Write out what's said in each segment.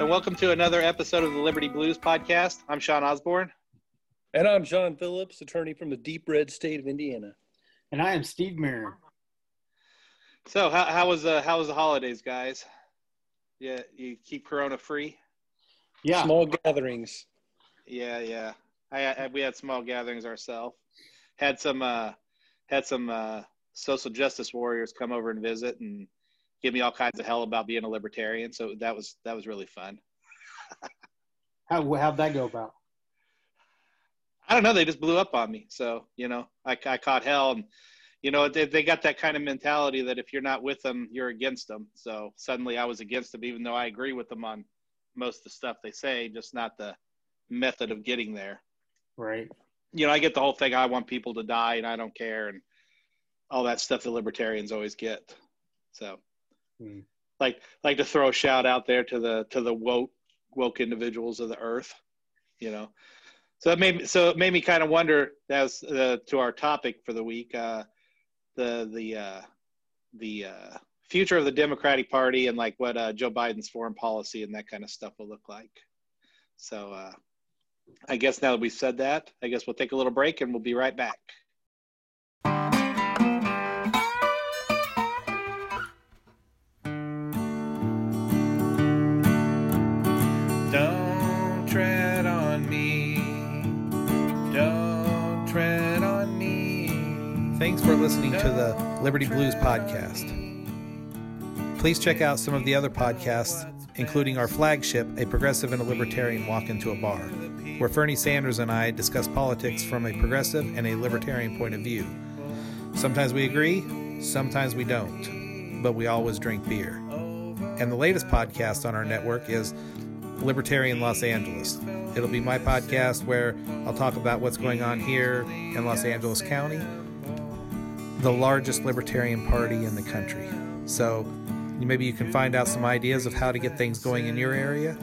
Hello, and welcome to another episode of the Liberty Blues podcast. I'm Sean Osborne. And I'm John Phillips, attorney from the deep red state of Indiana. And I am Steve Mirror. So, how, how was uh, how was the holidays, guys? Yeah, you keep Corona free. Yeah, small gatherings. Yeah, yeah. I, I we had small gatherings ourselves. Had some uh, had some uh, social justice warriors come over and visit and give me all kinds of hell about being a libertarian. So that was that was really fun. How how'd that go about? I don't know. They just blew up on me. So you know, I, I caught hell, and you know they, they got that kind of mentality that if you're not with them, you're against them. So suddenly I was against them, even though I agree with them on most of the stuff they say, just not the method of getting there. Right. You know, I get the whole thing. I want people to die, and I don't care, and all that stuff the libertarians always get. So Mm. Like like to throw a shout out there to the to the woke woke individuals of the earth, you know. So it made me, so it made me kind of wonder as uh, to our topic for the week, uh, the the uh, the uh, future of the Democratic Party and like what uh, Joe Biden's foreign policy and that kind of stuff will look like. So uh, I guess now that we've said that, I guess we'll take a little break and we'll be right back. Listening to the Liberty Blues podcast. Please check out some of the other podcasts, including our flagship, A Progressive and a Libertarian Walk into a Bar, where Fernie Sanders and I discuss politics from a progressive and a libertarian point of view. Sometimes we agree, sometimes we don't, but we always drink beer. And the latest podcast on our network is Libertarian Los Angeles. It'll be my podcast where I'll talk about what's going on here in Los Angeles County the largest libertarian party in the country. So maybe you can find out some ideas of how to get things going in your area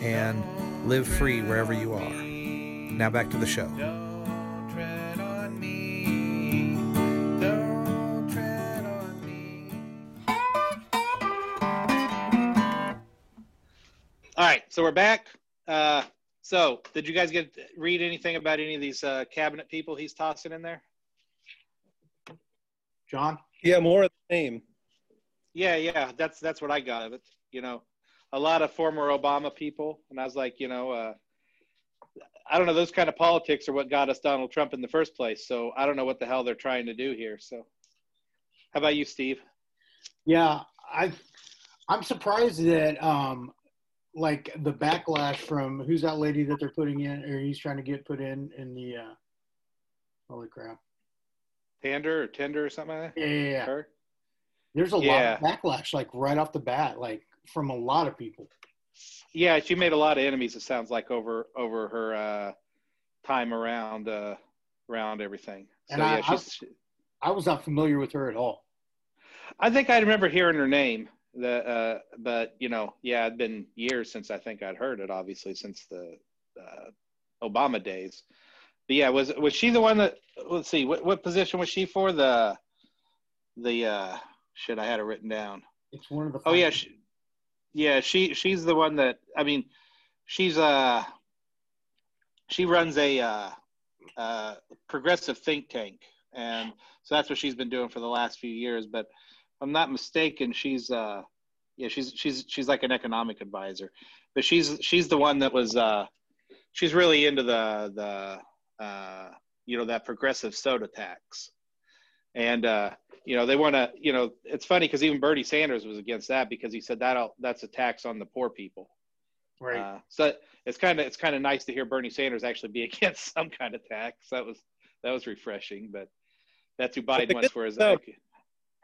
and live free wherever you are. Now back to the show. All right, so we're back. Uh, so, did you guys get read anything about any of these uh, cabinet people he's tossing in there? John? Yeah, more of the same. Yeah, yeah, that's that's what I got of it. You know, a lot of former Obama people, and I was like, you know, uh, I don't know, those kind of politics are what got us Donald Trump in the first place. So I don't know what the hell they're trying to do here. So, how about you, Steve? Yeah, I I'm surprised that um like the backlash from who's that lady that they're putting in or he's trying to get put in in the uh holy crap Tander or Tender or something like that? Yeah, yeah, yeah. Her? There's a yeah. lot of backlash, like right off the bat, like from a lot of people. Yeah, she made a lot of enemies. It sounds like over over her uh, time around uh, around everything. So, and I, yeah, she's, I, I was not familiar with her at all. I think I remember hearing her name. The uh, but you know, yeah, it'd been years since I think I'd heard it. Obviously, since the uh, Obama days. But yeah, was was she the one that? Let's see, what what position was she for? The the uh, shit, I had it written down. It's one of the. Oh yeah, she, yeah, she she's the one that I mean, she's uh she runs a uh, uh, progressive think tank, and so that's what she's been doing for the last few years. But I'm not mistaken, she's uh yeah she's she's she's like an economic advisor, but she's she's the one that was uh she's really into the the uh, you know that progressive soda tax. And uh, you know they want to you know it's funny because even bernie sanders was against that because he said that that's a tax on the poor people. Right. Uh, so it's kind of it's kind of nice to hear bernie sanders actually be against some kind of tax. That was that was refreshing but that's who biden wants for his about,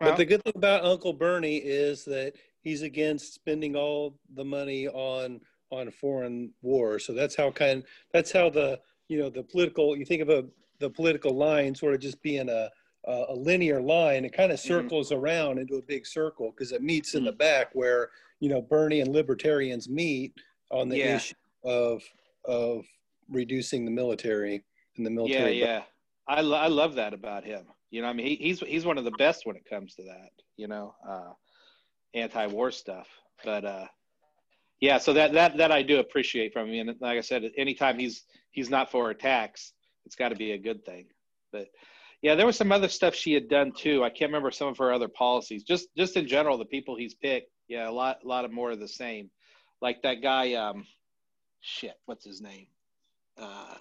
but the good thing about uncle bernie is that he's against spending all the money on on foreign war. So that's how kind that's how the you know the political you think of a the political line sort of just being a a linear line it kind of mm-hmm. circles mm-hmm. around into a big circle because it meets in the mm-hmm. back where you know bernie and libertarians meet on the yeah. issue of of reducing the military and the military yeah yeah I, lo- I love that about him you know i mean he, he's he's one of the best when it comes to that you know uh anti-war stuff but uh yeah, so that that that I do appreciate from him. And like I said, anytime he's he's not for attacks, it's got to be a good thing. But yeah, there was some other stuff she had done too. I can't remember some of her other policies. Just just in general, the people he's picked, yeah, a lot a lot of more of the same. Like that guy, um, shit, what's his name? Uh,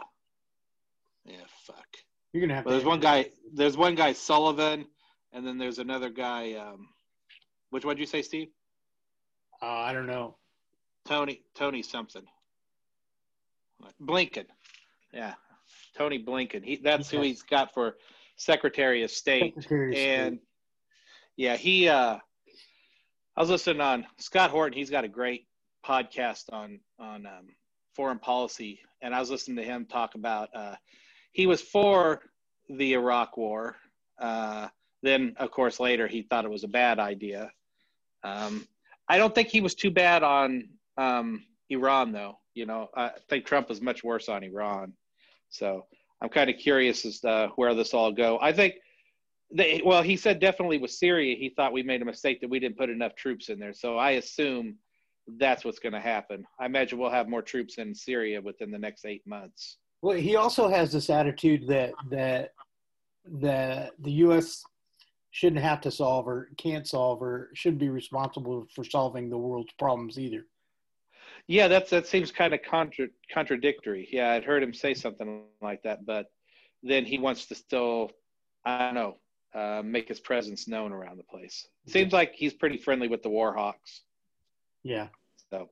yeah, fuck. You're gonna have. Well, there's one guy. There's one guy Sullivan, and then there's another guy. Um, which one did you say, Steve? Uh, I don't know. Tony Tony something. Blinken. Yeah. Tony Blinken. He that's who he's got for Secretary of State. Secretary and State. yeah, he uh I was listening on Scott Horton, he's got a great podcast on on um, foreign policy and I was listening to him talk about uh he was for the Iraq war. Uh then of course later he thought it was a bad idea. Um I don't think he was too bad on um, Iran, though. You know, I think Trump was much worse on Iran. So I'm kind of curious as to where this all go. I think, they, well, he said definitely with Syria, he thought we made a mistake that we didn't put enough troops in there. So I assume that's what's going to happen. I imagine we'll have more troops in Syria within the next eight months. Well, he also has this attitude that that that the U.S shouldn't have to solve or can't solve or should be responsible for solving the world's problems either. Yeah, that's that seems kind of contra- contradictory. Yeah, I'd heard him say something like that, but then he wants to still, I don't know, uh, make his presence known around the place. Seems like he's pretty friendly with the Warhawks. Yeah. So,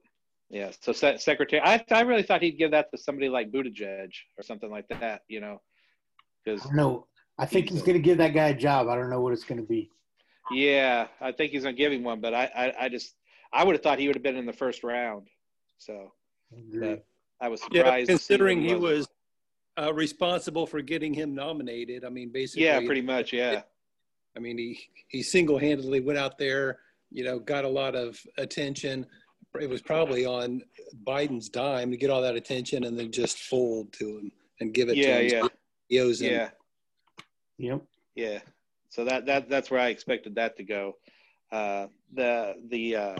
yeah. So se- secretary, I I really thought he'd give that to somebody like Buttigieg or something like that. You know, because no, I think he's going to give that guy a job. I don't know what it's going to be. Yeah, I think he's going to give him one, but I, I, I just, I would have thought he would have been in the first round. So, I was surprised. Yeah, considering he was, was uh, responsible for getting him nominated. I mean, basically. Yeah, pretty much. Yeah. I mean, he he single-handedly went out there. You know, got a lot of attention. It was probably on Biden's dime to get all that attention and then just fold to him and give it yeah, to him. Yeah, He owes him. Yeah. Yep. Yeah. So that that that's where I expected that to go. Uh, the the uh,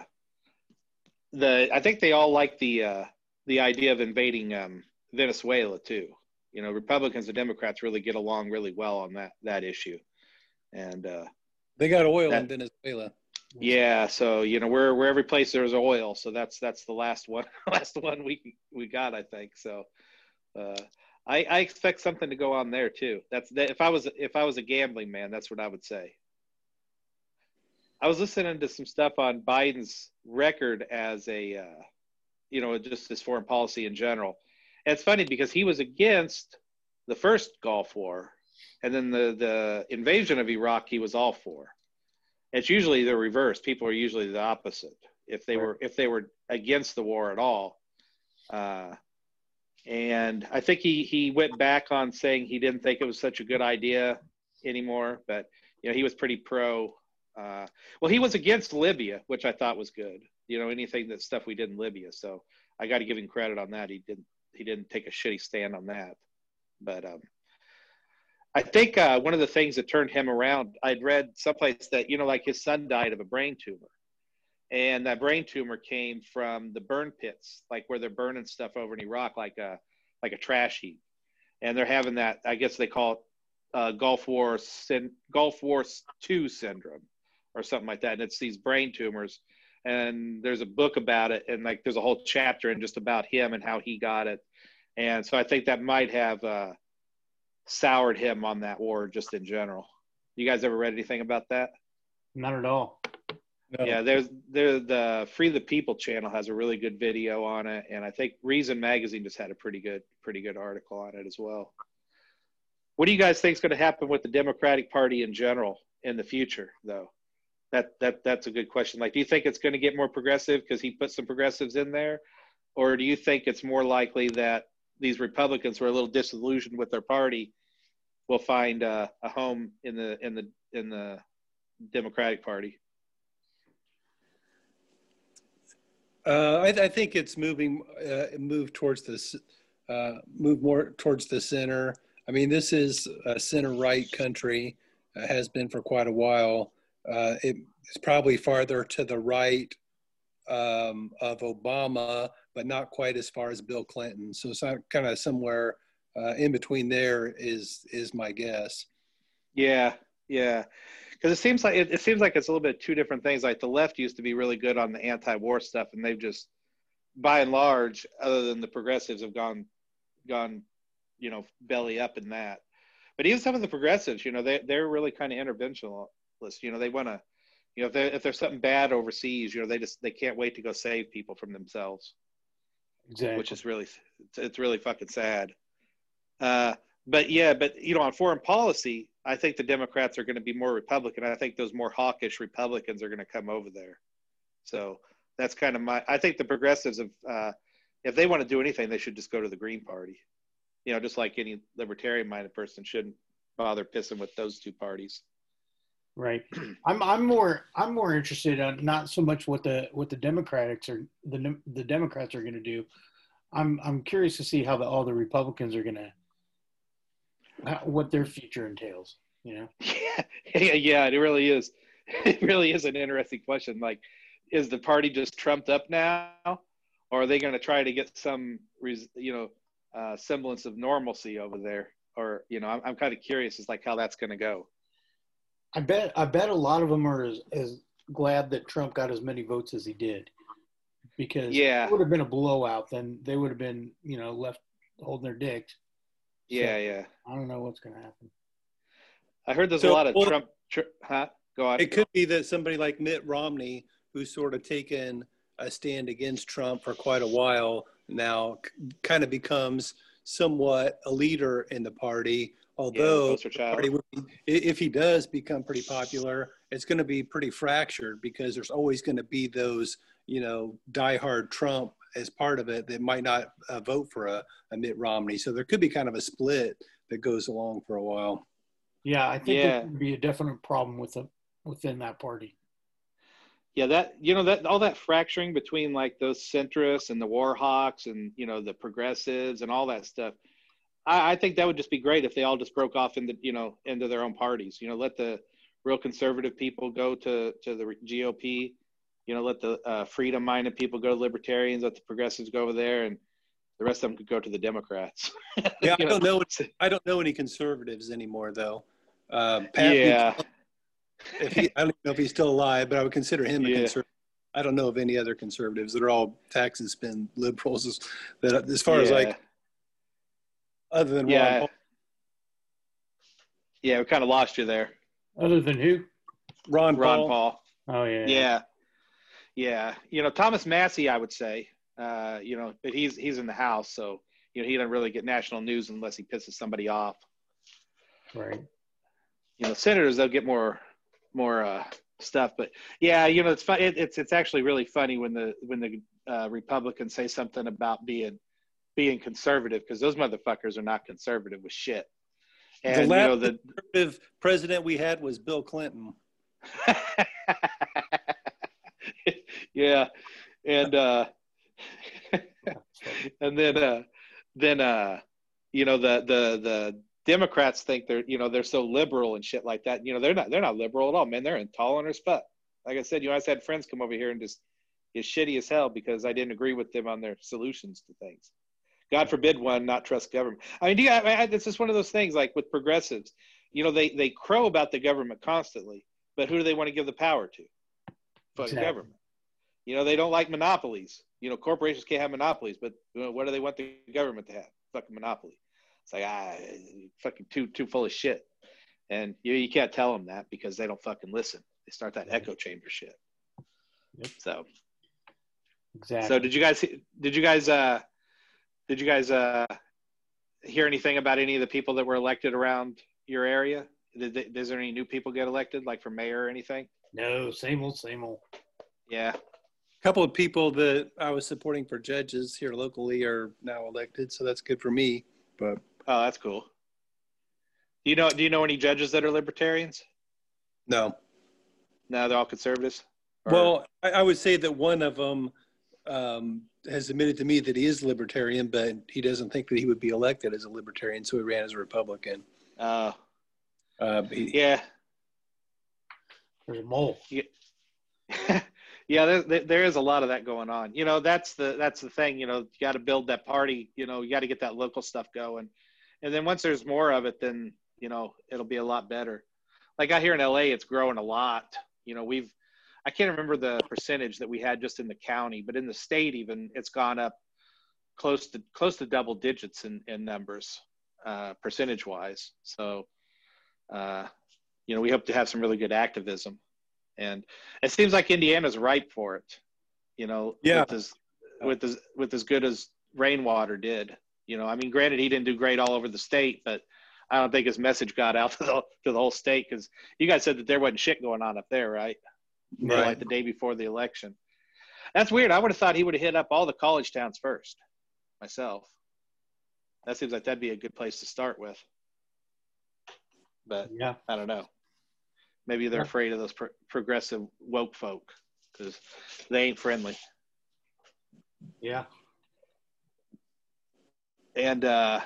the I think they all like the uh, the idea of invading um, Venezuela too. You know, Republicans and Democrats really get along really well on that that issue, and uh, they got oil that, in Venezuela. Yeah, so you know, we're we're every place there's oil, so that's that's the last one last one we we got, I think. So, uh, I, I expect something to go on there too. That's that, if I was if I was a gambling man, that's what I would say. I was listening to some stuff on Biden's record as a, uh, you know, just his foreign policy in general. And it's funny because he was against the first Gulf War, and then the the invasion of Iraq he was all for. It's usually the reverse. People are usually the opposite. If they were if they were against the war at all, uh, and I think he he went back on saying he didn't think it was such a good idea anymore. But you know, he was pretty pro. Uh, well, he was against Libya, which I thought was good. You know, anything that stuff we did in Libya. So I got to give him credit on that. He didn't he didn't take a shitty stand on that. But um, I think uh, one of the things that turned him around, I'd read someplace that you know, like his son died of a brain tumor, and that brain tumor came from the burn pits, like where they're burning stuff over in Iraq, like a like a trash heap, and they're having that. I guess they call it uh, Gulf War Gulf War Two syndrome, or something like that. And it's these brain tumors, and there's a book about it, and like there's a whole chapter and just about him and how he got it, and so I think that might have uh, soured him on that war just in general. You guys ever read anything about that? Not at all. No. Yeah, there's there the Free the People channel has a really good video on it, and I think Reason Magazine just had a pretty good pretty good article on it as well. What do you guys think is going to happen with the Democratic Party in general in the future, though? That that that's a good question. Like, do you think it's going to get more progressive because he put some progressives in there, or do you think it's more likely that these Republicans who are a little disillusioned with their party will find uh, a home in the in the in the Democratic Party? Uh, I, I, think it's moving, uh, move towards this, uh, move more towards the center. I mean, this is a center-right country, uh, has been for quite a while. Uh, it's probably farther to the right um, of Obama, but not quite as far as Bill Clinton. So it's kind of somewhere uh, in between there is is my guess. Yeah, yeah, because it seems like it, it, seems like it's a little bit two different things. Like the left used to be really good on the anti-war stuff, and they've just, by and large, other than the progressives, have gone gone, you know, belly up in that. But even some of the progressives, you know, they they're really kind of interventionist. You know, they want to, you know, if, if there's something bad overseas, you know, they just they can't wait to go save people from themselves. Exactly. Which is really it's, it's really fucking sad. Uh, but yeah, but you know, on foreign policy, I think the Democrats are going to be more Republican. I think those more hawkish Republicans are going to come over there. So that's kind of my. I think the progressives, have, uh, if they want to do anything, they should just go to the Green Party. You know, just like any libertarian-minded person shouldn't bother pissing with those two parties. Right. I'm I'm more I'm more interested on not so much what the what the Democrats are the the Democrats are going to do. I'm I'm curious to see how the, all the Republicans are going to what their future entails. You know? Yeah, yeah, Yeah. it really is. It really is an interesting question. Like, is the party just trumped up now, or are they going to try to get some, you know, uh, semblance of normalcy over there? Or you know, I'm, I'm kind of curious as like how that's going to go. I bet I bet a lot of them are as, as glad that Trump got as many votes as he did, because yeah, it would have been a blowout. Then they would have been you know left holding their dicks. Yeah, so, yeah. I don't know what's going to happen. I heard there's so, a lot of well, Trump. Tr- huh? Go on. It could be that somebody like Mitt Romney, who's sort of taken a stand against Trump for quite a while now, kind of becomes somewhat a leader in the party. Although, yeah, party be, if he does become pretty popular, it's going to be pretty fractured because there's always going to be those, you know, diehard Trump as part of it that might not uh, vote for a, a, Mitt Romney. So there could be kind of a split that goes along for a while. Yeah, I think yeah. there would be a definite problem with the, within that party. Yeah, that you know that all that fracturing between like those centrists and the war hawks and you know the progressives and all that stuff. I, I think that would just be great if they all just broke off into you know into their own parties. You know, let the real conservative people go to to the GOP you know, let the uh, freedom-minded people go to libertarians, let the progressives go over there, and the rest of them could go to the Democrats. yeah, I don't know. I don't know any conservatives anymore, though. Uh, Pat yeah. if he, I don't know if he's still alive, but I would consider him a yeah. conservative. I don't know of any other conservatives that are all tax and spend liberals. That, as far yeah. as like, other than yeah, Ron Paul. yeah, we kind of lost you there. Other than who? Ron Ron Paul. Paul. Oh yeah. Yeah. Yeah, you know Thomas Massie, I would say, uh, you know, but he's he's in the House, so you know he doesn't really get national news unless he pisses somebody off. Right. You know, senators they'll get more more uh, stuff, but yeah, you know, it's fun. It, it's it's actually really funny when the when the uh, Republicans say something about being being conservative because those motherfuckers are not conservative with shit. And, the last you know, the, conservative president we had was Bill Clinton. yeah, and uh, and then uh, then uh, you know the the the Democrats think they're you know they're so liberal and shit like that. You know they're not they're not liberal at all, man. They're intolerant as fuck. Like I said, you know I had friends come over here and just is shitty as hell because I didn't agree with them on their solutions to things. God forbid one not trust government. I mean, do you, I, I, this is one of those things like with progressives. You know, they they crow about the government constantly, but who do they want to give the power to? Fucking exactly. government. You know, they don't like monopolies. You know, corporations can't have monopolies, but what do they want the government to have? Fucking monopoly. It's like ah, fucking too too full of shit. And you you can't tell them that because they don't fucking listen. They start that echo chamber shit. Yep. So. Exactly. So did you guys did you guys uh did you guys uh hear anything about any of the people that were elected around your area? Did, they, is there any new people get elected, like for mayor or anything? No, same old, same old. Yeah, A couple of people that I was supporting for judges here locally are now elected, so that's good for me. But oh, that's cool. Do you know? Do you know any judges that are libertarians? No. No, they're all conservatives. Or? Well, I, I, would say that one of them um, has admitted to me that he is libertarian, but he doesn't think that he would be elected as a libertarian, so he ran as a Republican. Uh, uh he, yeah. There's a mole. Yeah. Yeah, there, there is a lot of that going on. You know, that's the that's the thing. You know, you got to build that party. You know, you got to get that local stuff going, and then once there's more of it, then you know it'll be a lot better. Like out here in LA, it's growing a lot. You know, we've I can't remember the percentage that we had just in the county, but in the state, even it's gone up close to close to double digits in in numbers, uh, percentage wise. So, uh, you know, we hope to have some really good activism and it seems like Indiana's ripe for it. You know, yeah. with as with as with as good as Rainwater did. You know, I mean, granted, he didn't do great all over the state, but I don't think his message got out to the to the whole state because you guys said that there wasn't shit going on up there, right? Right. like the day before the election. That's weird. I would have thought he would have hit up all the college towns first. Myself. That seems like that'd be a good place to start with. But Yeah. I don't know. Maybe they're Yeah. afraid of those pro- progressive woke folk because they ain't friendly. Yeah. And uh,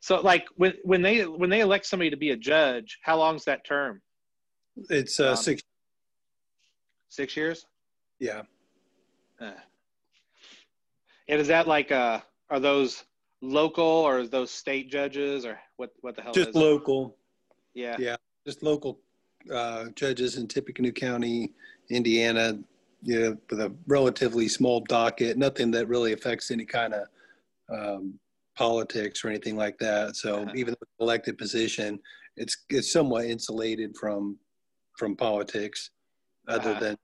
so, like when when they when they elect somebody to be a judge, how long's that term? It's uh, Um, six. Six years. Yeah. Uh. And is that like uh, are those local or is those state judges or what what the hell Just it? local. Yeah. Yeah. Just local uh, judges in Tippecanoe County, Indiana. You know, with a relatively small docket, nothing that really affects any kind of um, politics or anything like that. So Uh-huh. even though elected position, it's it's somewhat insulated from from politics, other than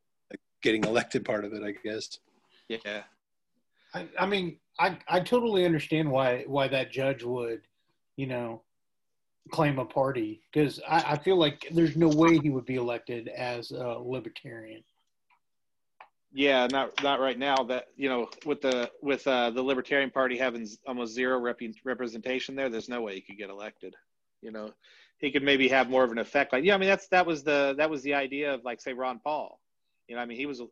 getting elected part of it, I guess. Yeah. I, I mean, I, I totally understand why why that judge would, you know, claim a party because I, I feel like there's no way he would be elected as a libertarian. Yeah, not not right now. That you know, with the with uh, the Libertarian Party having almost zero rep- representation there, there's no way he could get elected. You know, he could maybe have more of an effect. Like, yeah, I mean, that's that was the that was the idea of like say Ron Paul. You know, I mean, he was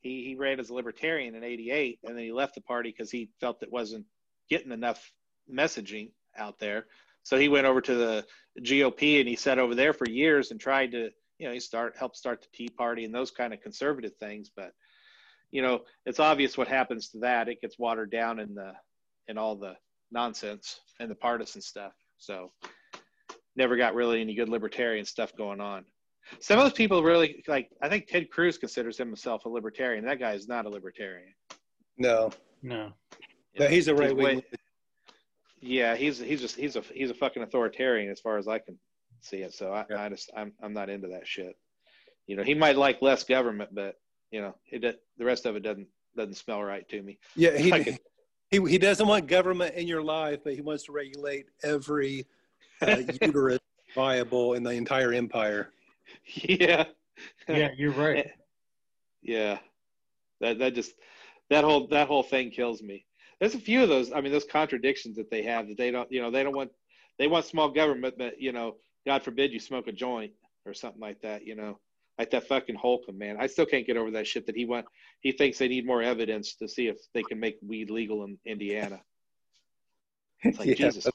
he he ran as a Libertarian in '88, and then he left the party because he felt it wasn't getting enough messaging out there. So he went over to the GOP and he sat over there for years and tried to you know, he start helped start the Tea Party and those kind of conservative things. But you know, it's obvious what happens to that. It gets watered down in the in all the nonsense and the partisan stuff. So never got really any good libertarian stuff going on. Some of those people really like. I think Ted Cruz considers himself a libertarian. That guy is not a libertarian. No, No. You no, he's a right wing. Yeah, he's he's just he's a he's a fucking authoritarian as far as I can see it. So I, Yeah. I just I'm I'm not into that shit. You know, he might like less government, but you know, it the rest of it doesn't doesn't smell right to me. Yeah, he, could- he he doesn't want government in your life, but he wants to regulate every uh, uterus viable in the entire empire. yeah, Yeah, you're right. yeah. That that just that whole that whole thing kills me. There's a few of those. I mean, those contradictions that they have that they don't. You know, they don't want they want small government, but you know, God forbid you smoke a joint or something like that. You know, like that fucking Holcomb man. I still can't get over that shit that he want. He thinks they need more evidence to see if they can make weed legal in Indiana. It's like Yeah, Jesus.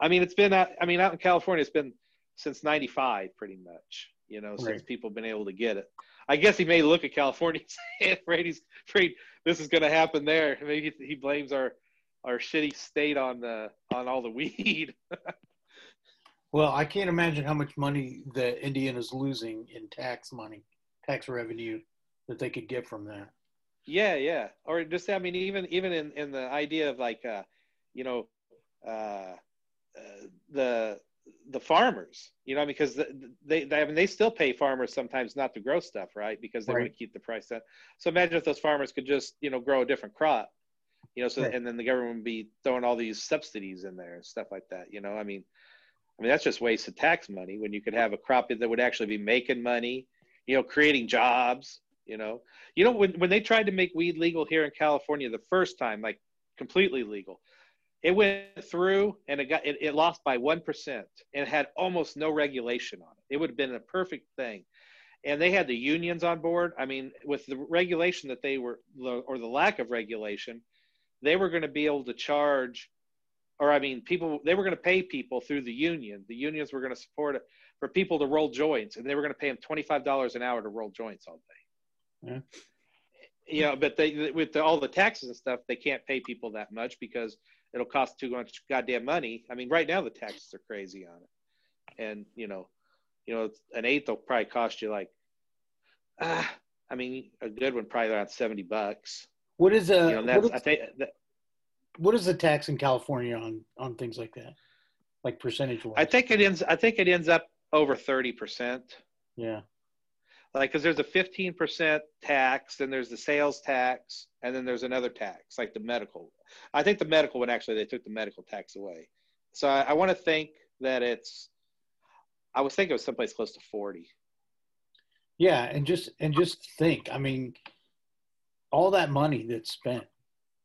I mean, it's been. out- I mean, out in California, it's been since '95, pretty much. You know, since people have been able to get it. I guess he may look at California and say, he's afraid this is going to happen there. Maybe he blames our our shitty state on the on all the weed. Well, I can't imagine how much money that Indiana's losing in tax money, tax revenue that they could get from that. Yeah, yeah. Or just I mean, even even in in the idea of like, uh, you know, uh, the the farmers, you know, because they, they I mean they still pay farmers sometimes not to grow stuff, right? Because they want to keep the price up. So imagine if those farmers could just you know grow a different crop, you know, so Right. and then the government would be throwing all these subsidies in there and stuff like that. You know, I mean, I mean that's just wasted tax money when you could have a crop that would actually be making money, you know, creating jobs. You know, you know when when they tried to make weed legal here in California the first time, like completely legal, it went through and it got it, it lost by one percent and it had almost no regulation on it. It would have been a perfect thing. And they had the unions on board. I mean, with the regulation that they were, or the lack of regulation, they were going to be able to charge, or I mean, people, they were going to pay people through the union. The unions were going to support it for people to roll joints, and they were going to pay them $25 an hour to roll joints all day. Yeah. you know, but they with the, all the taxes and stuff, they can't pay people that much because it'll cost too much goddamn money. I mean, right now the taxes are crazy on it, and you know, you know, an eighth will probably cost you like, ah, I mean, a good one probably around seventy bucks. What is a? You know, that's what is, I think. That, what is the tax in California on on things like that, like percentage wise? I think it ends. I think it ends up over thirty percent. Yeah. Like, because there's a fifteen percent tax, then there's the sales tax, and then there's another tax, like the medical. I think the medical one actually they took the medical tax away. So I, I want to think that it's. I was thinking it was someplace close to forty. Yeah, and just and just think. I mean, all that money that's spent.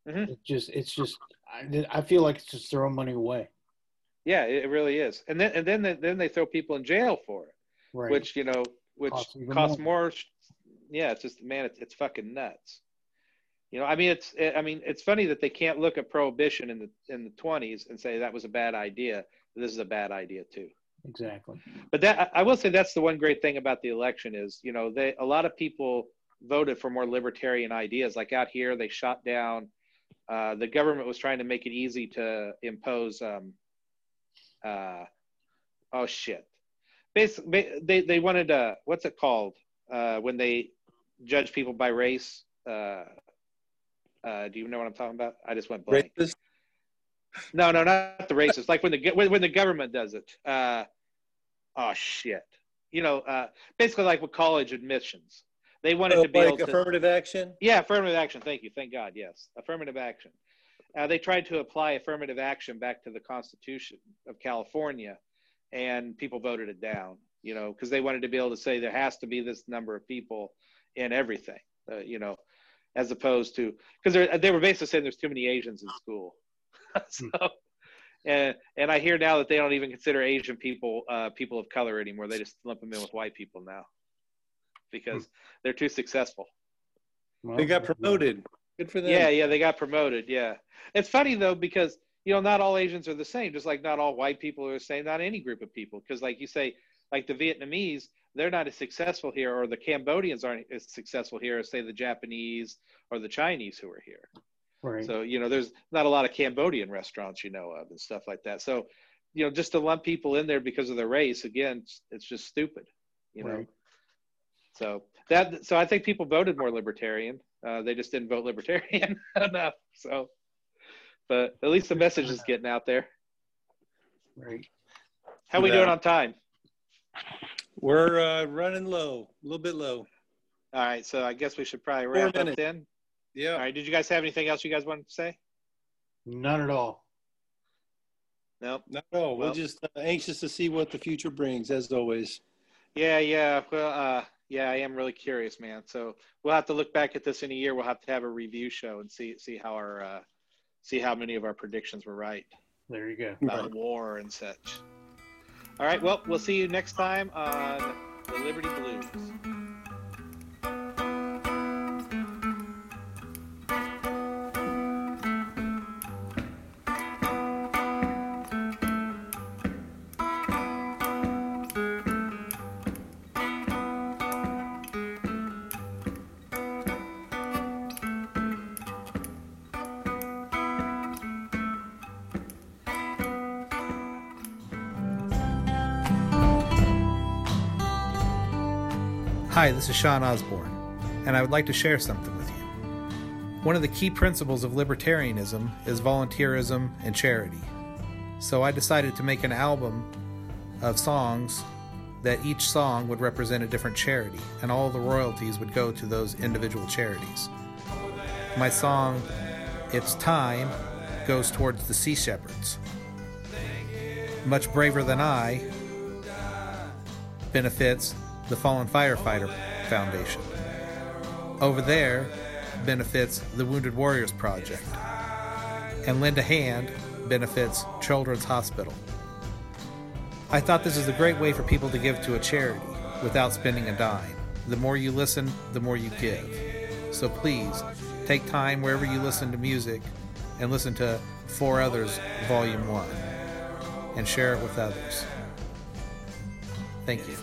Mhm. It just it's just I, I feel like it's just throwing money away. Yeah, it it really is. And then and then they, then they throw people in jail for it, Right. which you know, which Costs costs more. Yeah, it's just man, it's it's fucking nuts. You know, I mean, it's I mean, it's funny that they can't look at prohibition in the in the twenties and say that was a bad idea. This is a bad idea too. exactly. But that I I will say that's the one great thing about the election is you know they a lot of people voted for more libertarian ideas. Like out here, they shot down. Uh, the government was trying to make it easy to impose. Um, uh, oh shit! Basically, they they wanted to what's it called uh, when they judge people by race? Uh, uh, do you know what I'm talking about? I just went blank. Racist? No, no, not the racist. Like when the when, when the government does it. Uh, oh shit! You know, uh, basically like with college admissions, they wanted Oh, to be like able to. affirmative action. Yeah, affirmative action. Thank you. Thank God. Yes, affirmative action. Uh, they tried to apply affirmative action back to the Constitution of California, and people voted it down. You know, because they wanted to be able to say there has to be this number of people in everything. Uh, you know, as opposed to because they were basically saying there's too many Asians in school. so, and and I hear now that they don't even consider Asian people uh, people of color anymore. They just lump them in with white people now because they're too successful. Well, They got promoted. Good for them. Yeah, yeah, they got promoted. Yeah, it's funny though because you know not all Asians are the same. Just like not all white people are the same. Not any group of people. Because like you say, like the Vietnamese, they're not as successful here, or the Cambodians aren't as successful here as say the Japanese or the Chinese who are here. Right. So you know, there's not a lot of Cambodian restaurants you know of and stuff like that. So you know, just to lump people in there because of their race, again, it's, just stupid. You know. Right. So that so I think people voted more libertarian. Uh, they just didn't vote libertarian enough. So, but at least the message is getting out there. right. How we Yeah. doing on time? We're uh, running low, a little bit low. All right, so I guess we should probably wrap up then. Yeah. All right, did you guys have anything else you guys wanted to say? None at all. No. No, no, Well- we're just uh, anxious to see what the future brings, as always. Yeah, yeah. Well, uh, yeah, I am really curious, man. So we'll have to look back at this in a year. We'll have to have a review show and see see how our uh, see how many of our predictions were right There you go. about war and such. All right. Well, we'll see you next time on the Liberty Blues. Hi, this is Sean Osborne, and I would like to share something with you. One of the key principles of libertarianism is volunteerism and charity. So I decided to make an album of songs that each song would represent a different charity, and all the royalties would go to those individual charities. My song, It's Time, goes towards the Sea Shepherds. Much Braver Than I benefits the Fallen Firefighter Foundation. Over there benefits the Wounded Warriors Project. And Lend a Hand benefits Children's Hospital. I thought this is a great way for people to give to a charity without spending a dime. The more you listen, the more you give. So please, take time wherever you listen to music and listen to Four Others Volume 1 and share it with others. Thank you.